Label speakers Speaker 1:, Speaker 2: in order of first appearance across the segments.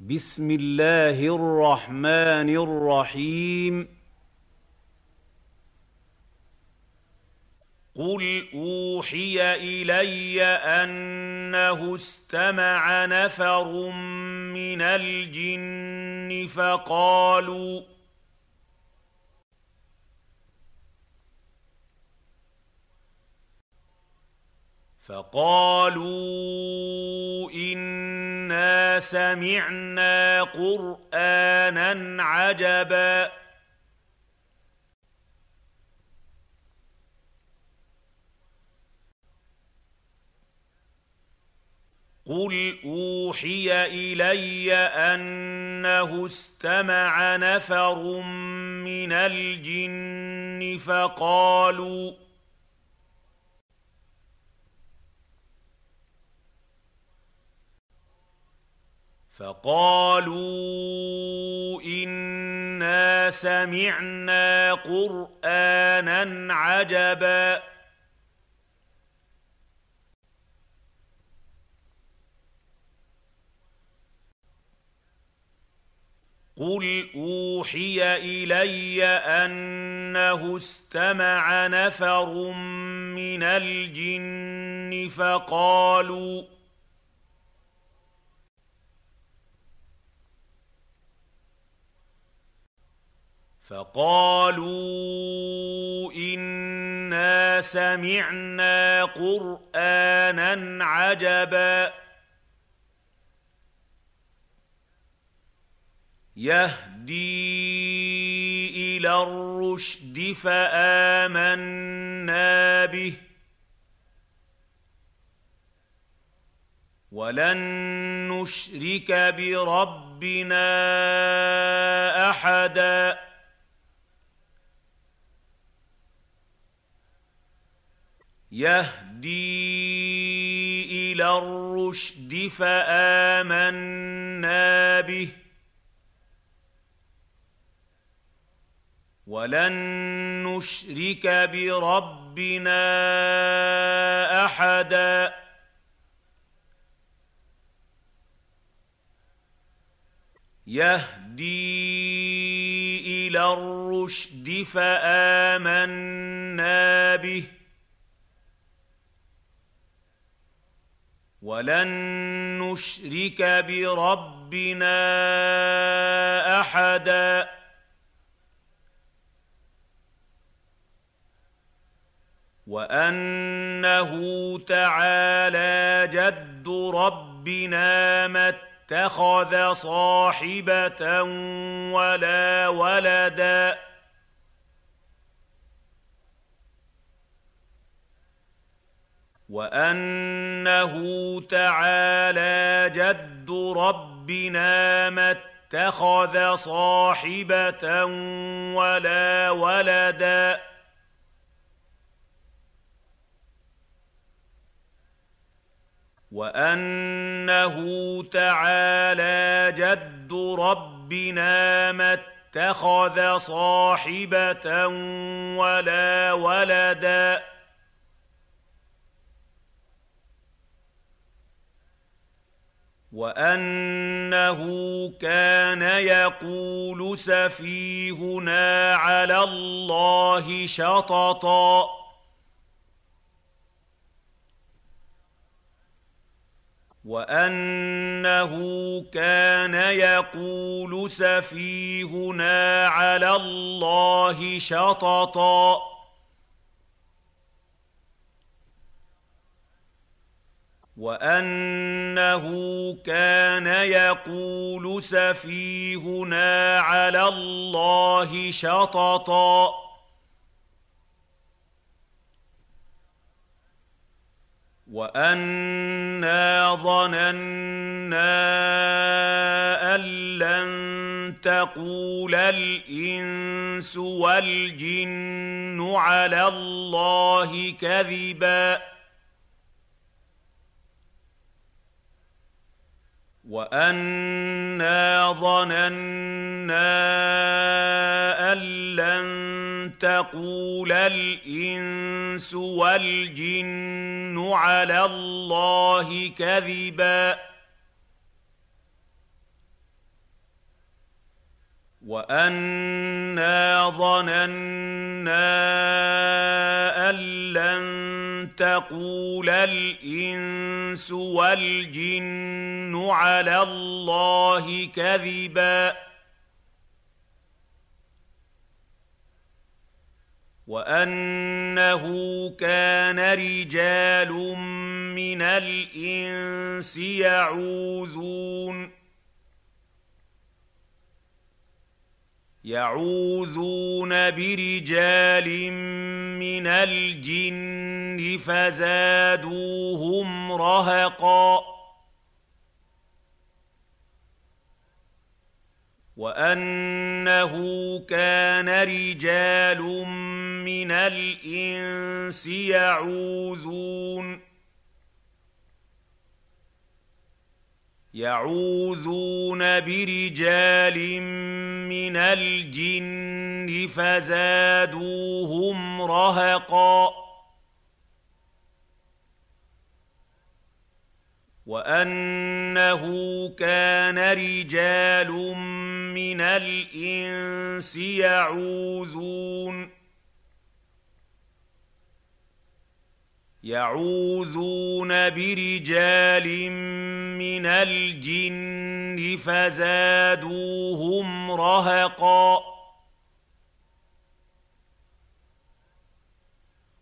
Speaker 1: بسم الله الرحمن الرحيم قل اوحي الي انه استمع نفر من الجن فقالوا فقالوا انا سمعنا قرانا عجبا قل اوحي الي انه استمع نفر من الجن فقالوا فقالوا انا سمعنا قرانا عجبا قل اوحي الي انه استمع نفر من الجن فقالوا فقالوا انا سمعنا قرانا عجبا يهدي الى الرشد فامنا به ولن نشرك بربنا احدا يهدي الى الرشد فامنا به ولن نشرك بربنا احدا يهدي الى الرشد فامنا به ولن نشرك بربنا احدا وانه تعالى جد ربنا ما اتخذ صاحبه ولا ولدا وانه تعالى جد ربنا ما اتخذ صاحبه ولا ولدا وانه تعالى جد ربنا ما اتخذ صاحبه ولا ولدا وانه كان يقول سفيهنا على الله شططا وانه كان يقول سفيهنا على الله شططا وانه كان يقول سفيهنا على الله شططا وانا ظننا ان لن تقول الانس والجن على الله كذبا وَأَنَّا ظَنَنَّا أَن لَّن تَقُولَ الْإِنسُ وَالْجِنُّ عَلَى اللَّهِ كَذِبًا وَأَنَّا ظَنَنَّا أَن لَّن تقول الانس والجن على الله كذبا وانه كان رجال من الانس يعوذون يعوذون برجال من الجن فزادوهم رهقا وانه كان رجال من الانس يعوذون يعوذون برجال من الجن فزادوهم رهقا وانه كان رجال من الانس يعوذون يعوذون برجال من الجن فزادوهم رهقا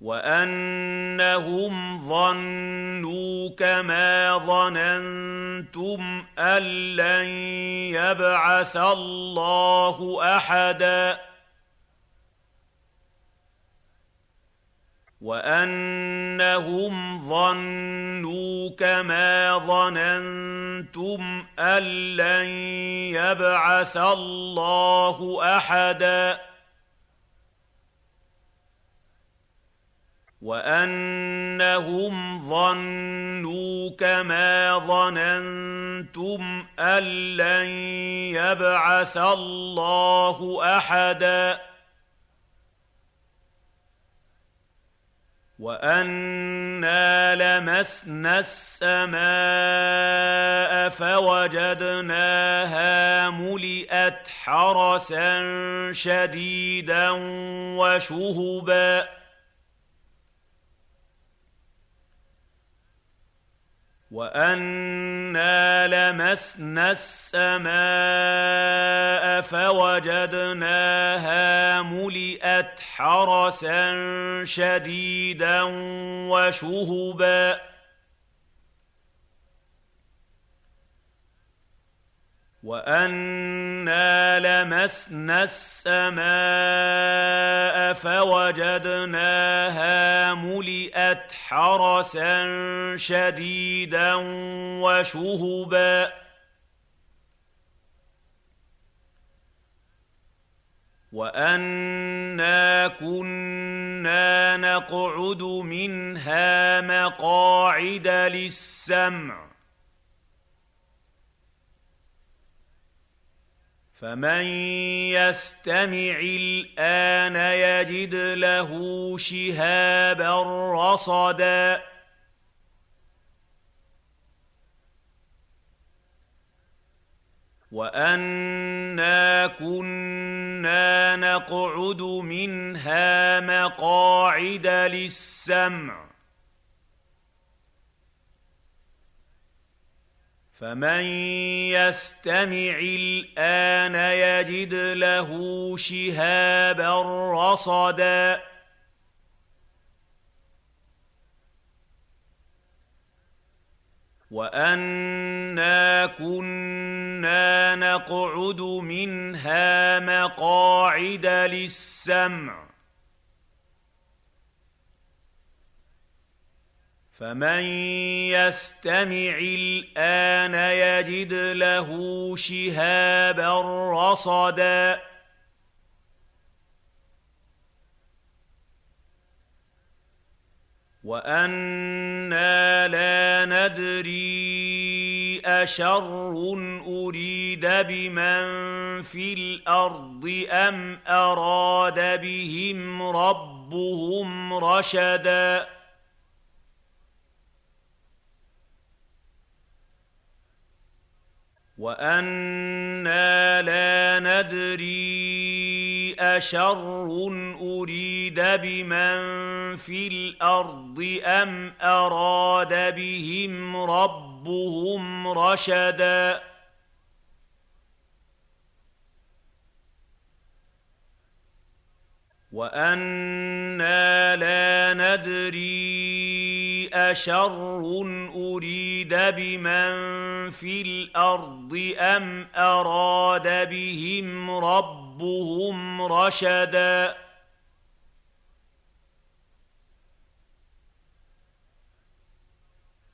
Speaker 1: وانهم ظنوا كما ظننتم ان لن يبعث الله احدا وأنهم ظنوا كما ظننتم أن لن يبعث الله أحدا وأنهم ظنوا كما ظننتم أن لن يبعث الله أحداً وانا لمسنا السماء فوجدناها ملئت حرسا شديدا وشهبا وَأَنَّا لَمَسْنَا السَّمَاءَ فَوَجَدْنَاهَا مُلِئَتْ حَرَسًا شَدِيدًا وَشُهُبًا وانا لمسنا السماء فوجدناها ملئت حرسا شديدا وشهبا وانا كنا نقعد منها مقاعد للسمع فمن يستمع الان يجد له شهابا رصدا وانا كنا نقعد منها مقاعد للسمع فمن يستمع الان يجد له شهابا رصدا وانا كنا نقعد منها مقاعد للسمع فمن يستمع الان يجد له شهابا رصدا وانا لا ندري اشر اريد بمن في الارض ام اراد بهم ربهم رشدا وَأَنَّا لَا نَدْرِي أَشَرٌّ أُرِيدَ بِمَن فِي الْأَرْضِ أَمْ أَرَادَ بِهِمْ رَبُّهُمْ رَشَدًا وَأَنَّا لَا نَدْرِي أَشَرٌّ أُرِيدَ بِمَن فِي الْأَرْضِ أَمْ أَرَادَ بِهِمْ رَبُّهُمْ رَشَدًا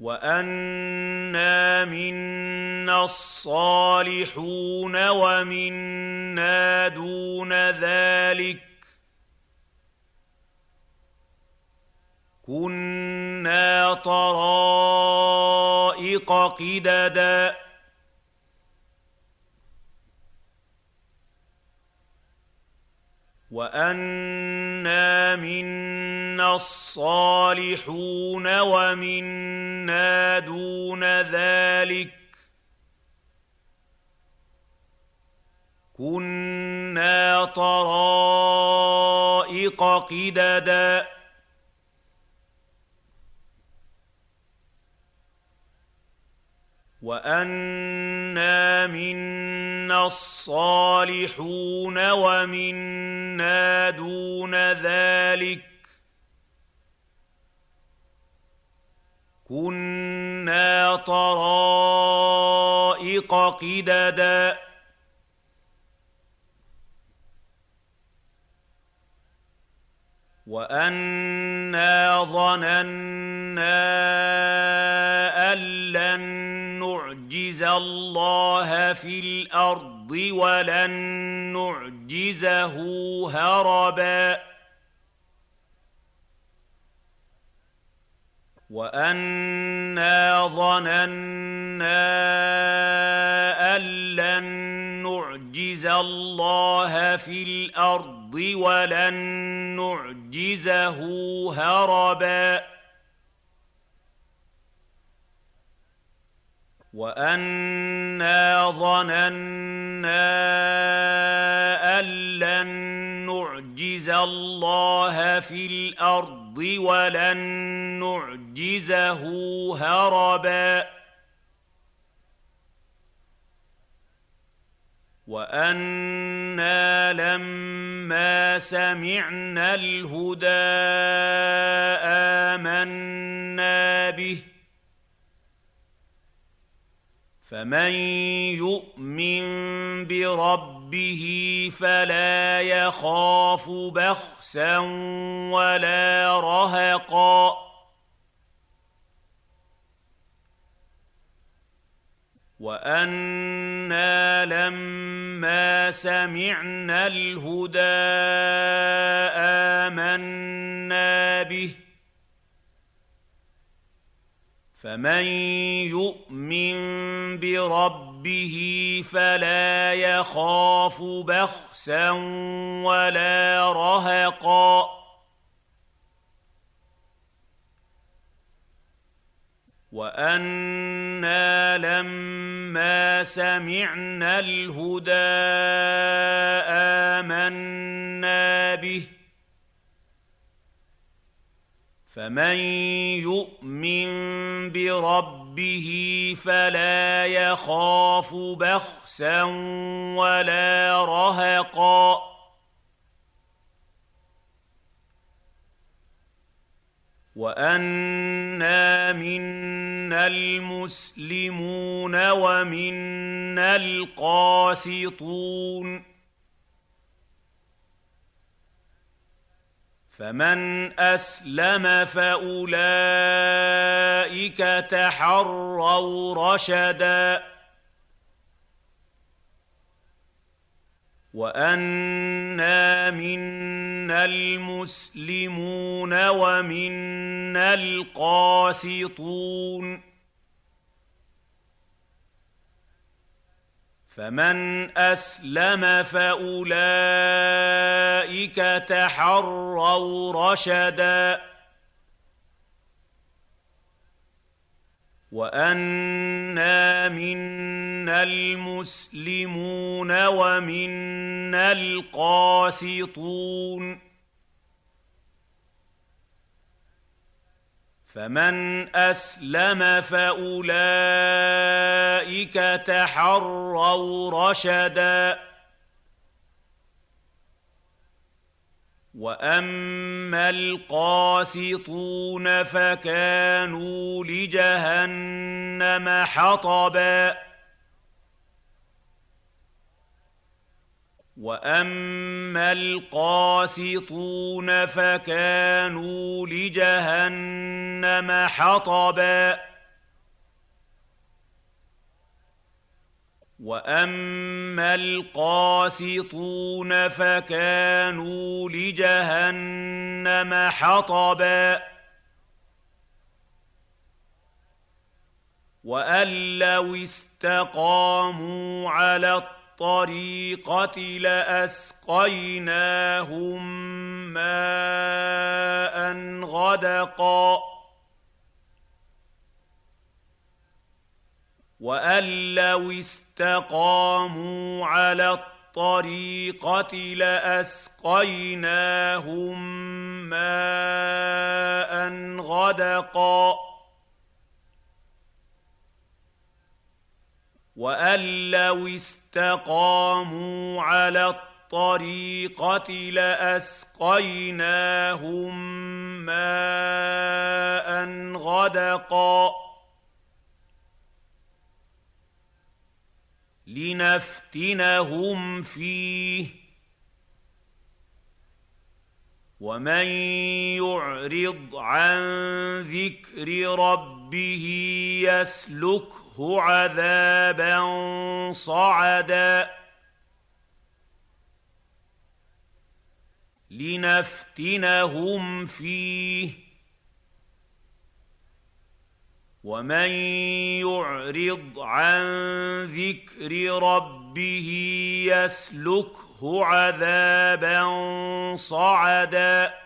Speaker 1: وَأَنَّا مِنَّا الصَّالِحُونَ وَمِنَّا دُونَ ذَلِكَ كُنَّا طَرَائِقَ قِدَدًا وَأَنَّا مِنَّا الصَّالِحُونَ وَمِنَّا دُونَ ذَلِكَ كُنَّا طَرَائِقَ قِدَدًا وَأَنَّا مِنَّا الصَّالِحُونَ وَمِنَّا دُونَ ذَٰلِكَ كُنَّا طَرَائِقَ قِدَدًا وَأَنَّا ظَنَنَّا نعجز الله في الارض ولن نعجزه هربا وانا ظننا ان لن نعجز الله في الارض ولن نعجزه هربا وَأَنَّا ظَنَنَّا أَن لَّن نُّعْجِزَ اللَّهَ فِي الْأَرْضِ وَلَن نُّعْجِزَهُ هَرَبًا وَأَنَّا لَمَّا سَمِعْنَا الْهُدَىٰ آمَنَّا بِهِ فمن يؤمن بربه فلا يخاف بخسا ولا رهقا وانا لما سمعنا الهدى امنا به فمن يؤمن بربه فلا يخاف بخسا ولا رهقا وانا لما سمعنا الهدى امنا به فمن يؤمن بربه فلا يخاف بخسا ولا رهقا وانا منا المسلمون ومنا القاسطون فمن اسلم فاولئك تحروا رشدا وانا منا المسلمون ومنا القاسطون فمن اسلم فاولئك تحروا رشدا وانا منا المسلمون ومنا القاسطون فمن اسلم فاولئك تحروا رشدا واما القاسطون فكانوا لجهنم حطبا واما القاسطون فكانوا لجهنم حطبا واما القاسطون فكانوا لجهنم حطبا وان لو استقاموا على الطريق الطريقة لأسقيناهم ماء غدقا وأن لو استقاموا على الطريقة لأسقيناهم ماء غدقا وأن لو استقاموا على الطريقة لأسقيناهم ماء غدقا لنفتنهم فيه ومن يعرض عن ذكر ربه يسلكه فذقه عذابا صعدا لنفتنهم فيه ومن يعرض عن ذكر ربه يسلكه عذابا صعدا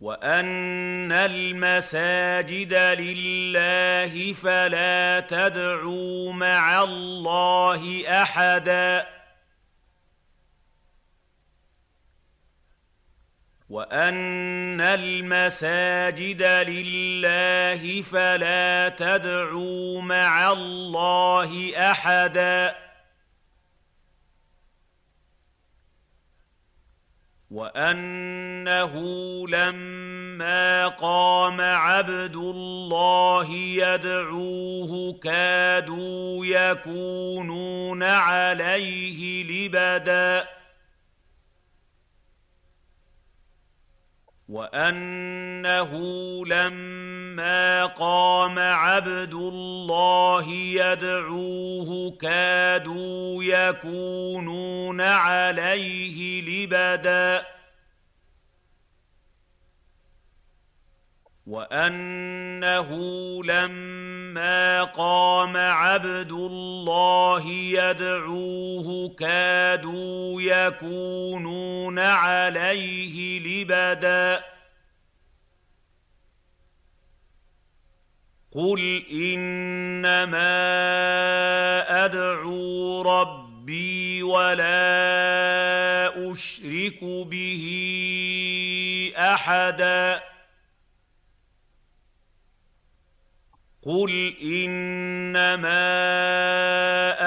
Speaker 1: وان المساجد لله فلا تدعوا مع الله احدا وان المساجد لله فلا تدعوا مع الله احدا وانه لما قام عبد الله يدعوه كادوا يكونون عليه لبدا وانه لما ما قام عبد الله يدعوه كادوا يكونون عليه لبدا وانه لما قام عبد الله يدعوه كادوا يكونون عليه لبدا قُلْ إِنَّمَا أَدْعُو رَبِّي وَلَا أُشْرِكُ بِهِ أَحَدًا قُلْ إِنَّمَا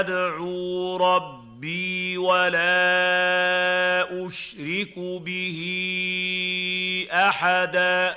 Speaker 1: أَدْعُو رَبِّي وَلَا أُشْرِكُ بِهِ أَحَدًا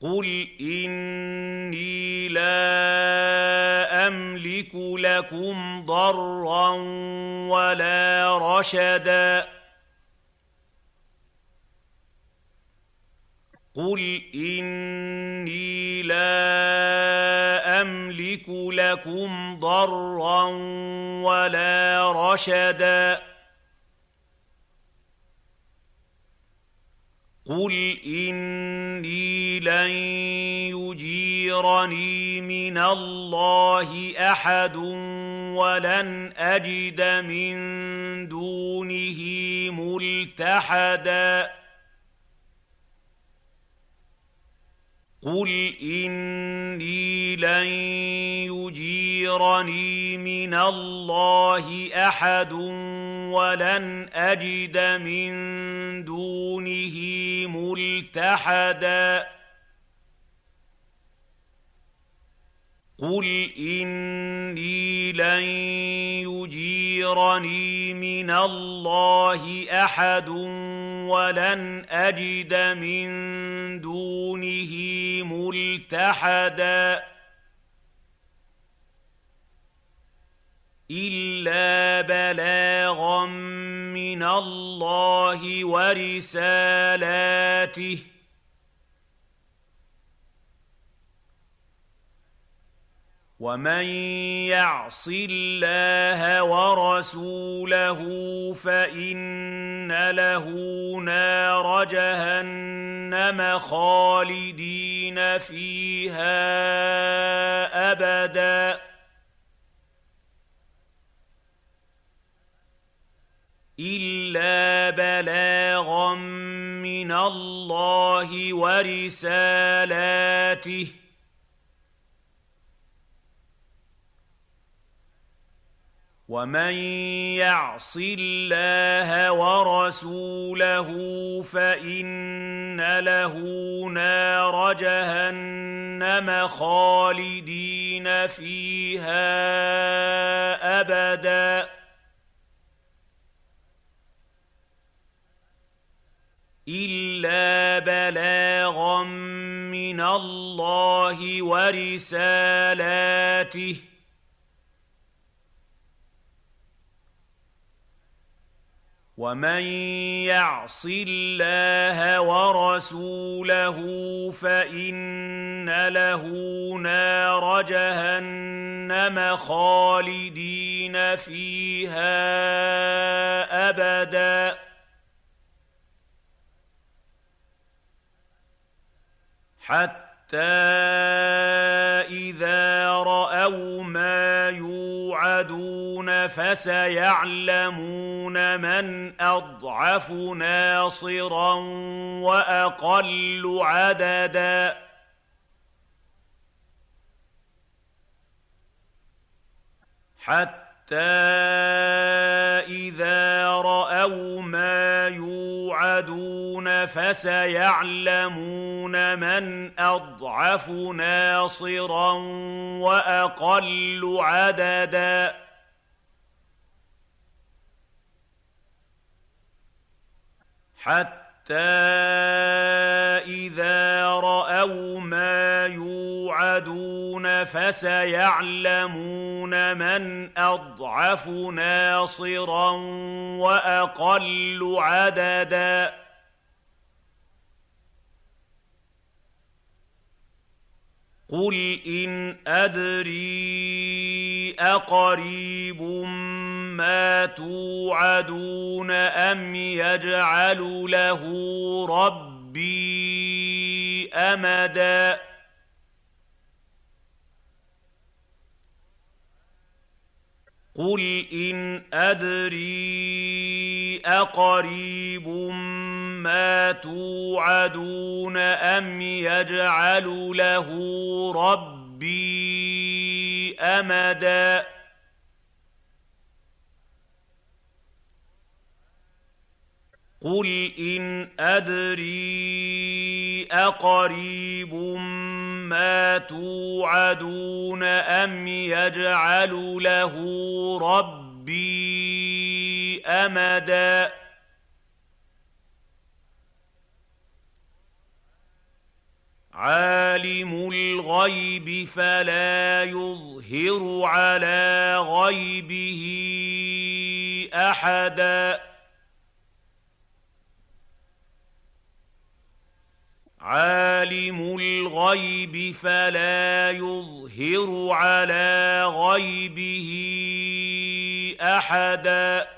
Speaker 1: قل اني لا املك لكم ضرا ولا رشدا قل اني لا املك لكم ضرا ولا رشدا قل اني لن يجيرني من الله احد ولن اجد من دونه ملتحدا قل اني لن يجيرني من الله احد ولن أجد من دونه ملتحدا قل إني لن يجيرني من الله أحد ولن أجد من دونه ملتحداً الا بلاغا من الله ورسالاته ومن يعص الله ورسوله فان له نار جهنم خالدين فيها ابدا الا بلاغا من الله ورسالاته ومن يعص الله ورسوله فان له نار جهنم خالدين فيها ابدا الا بلاغا من الله ورسالاته ومن يعص الله ورسوله فان له نار جهنم خالدين فيها ابدا حتى إذا رأوا ما يوعدون فسيعلمون من أضعف ناصرا وأقل عددا حتى إذا رأوا ما يوعدون الظالمون فسيعلمون من اضعف ناصرا واقل عددا حتى اذا راوا ما يوعدون فسيعلمون من اضعف ناصرا واقل عددا قل إن أدري أقريب ما توعدون أم يجعل له ربي أمدا قل إن أدري أقريب ما ما توعدون أم يجعل له ربي أمدا قل إن أدري أقريب ما توعدون أم يجعل له ربي أمداً عالم الغيب فلا يظهر على غيبه احدا عالم الغيب فلا يظهر على غيبه احدا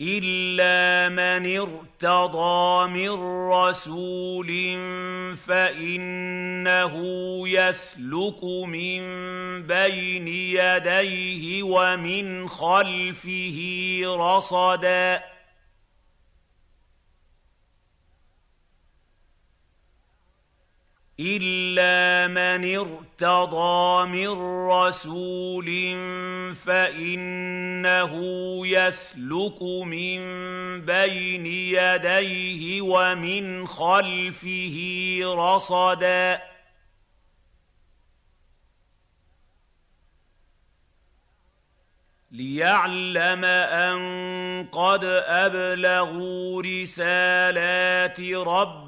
Speaker 1: إلا من ارتضى من رسول فإنه يسلك من بين يديه ومن خلفه رصداً إلا من ارتضى من رسول فإنه يسلك من بين يديه ومن خلفه رصدا ليعلم أن قد أبلغوا رسالات رب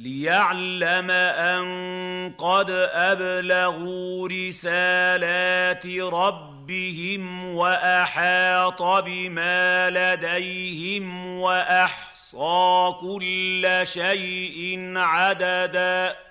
Speaker 1: ليعلم ان قد ابلغوا رسالات ربهم واحاط بما لديهم واحصى كل شيء عددا